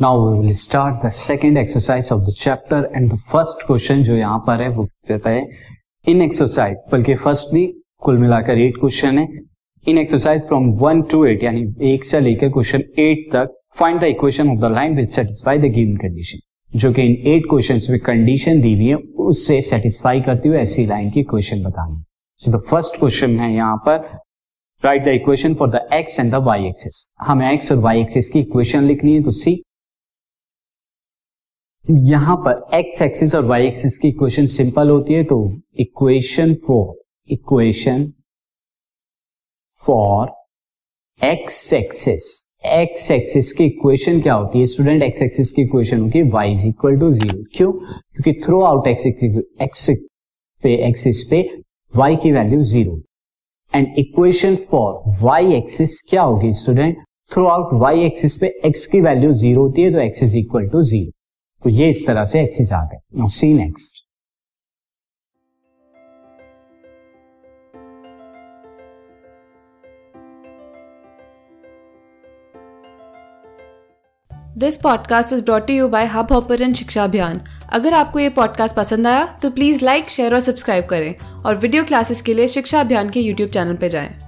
Now we will start the second exercise of the chapter and the first question जो यहाँ पर है, वो कहता है इन एक्सरसाइज बल्कि फ़र्स्ट भी कुल मिलाकर एट क्वेश्चन है। In exercise from one to eight यानी एक से लेकर क्वेश्चन एट तक find the equation of the line which satisfy the given condition जो कि इन एट क्वेश्चन में कंडीशन दी हुई है, उससे सेटिस्फाई करती हुई ऐसी लाइन की क्वेश्चन बतानी। सो द फ़र्स्ट क्वेश्चन है यहाँ पर write the equation for the x and the y axis हमें एक्स और वाई एक्सिस की इक्वेशन लिखनी है तो सी यहाँ पर एक्स एक्सिस और वाई एक्सिस की इक्वेशन सिंपल होती है तो equation for equation for x axis x axis की इक्वेशन क्या होती है? स्टूडेंट एक्स एक्सिस की इक्वेशन होती है y is equal to zero क्यों? क्योंकि थ्रू आउट एक्स एक्स पे एक्सिस पे वाई की value zero and equation for y axis क्या होगी student throughout Y axis पे एक्स की वैल्यू ज़ीरो होती है तो x is equal to zero तो ये इस तरह से एक्सिस आ गए see next this podcast is brought you by Hubhopper शिक्षा अभियान अगर आपको ये पॉडकास्ट पसंद आया तो प्लीज़ लाइक शेयर और सब्सक्राइब करें। और वीडियो क्लासेस के लिए शिक्षा अभियान के यूट्यूब चैनल पर जाएँ।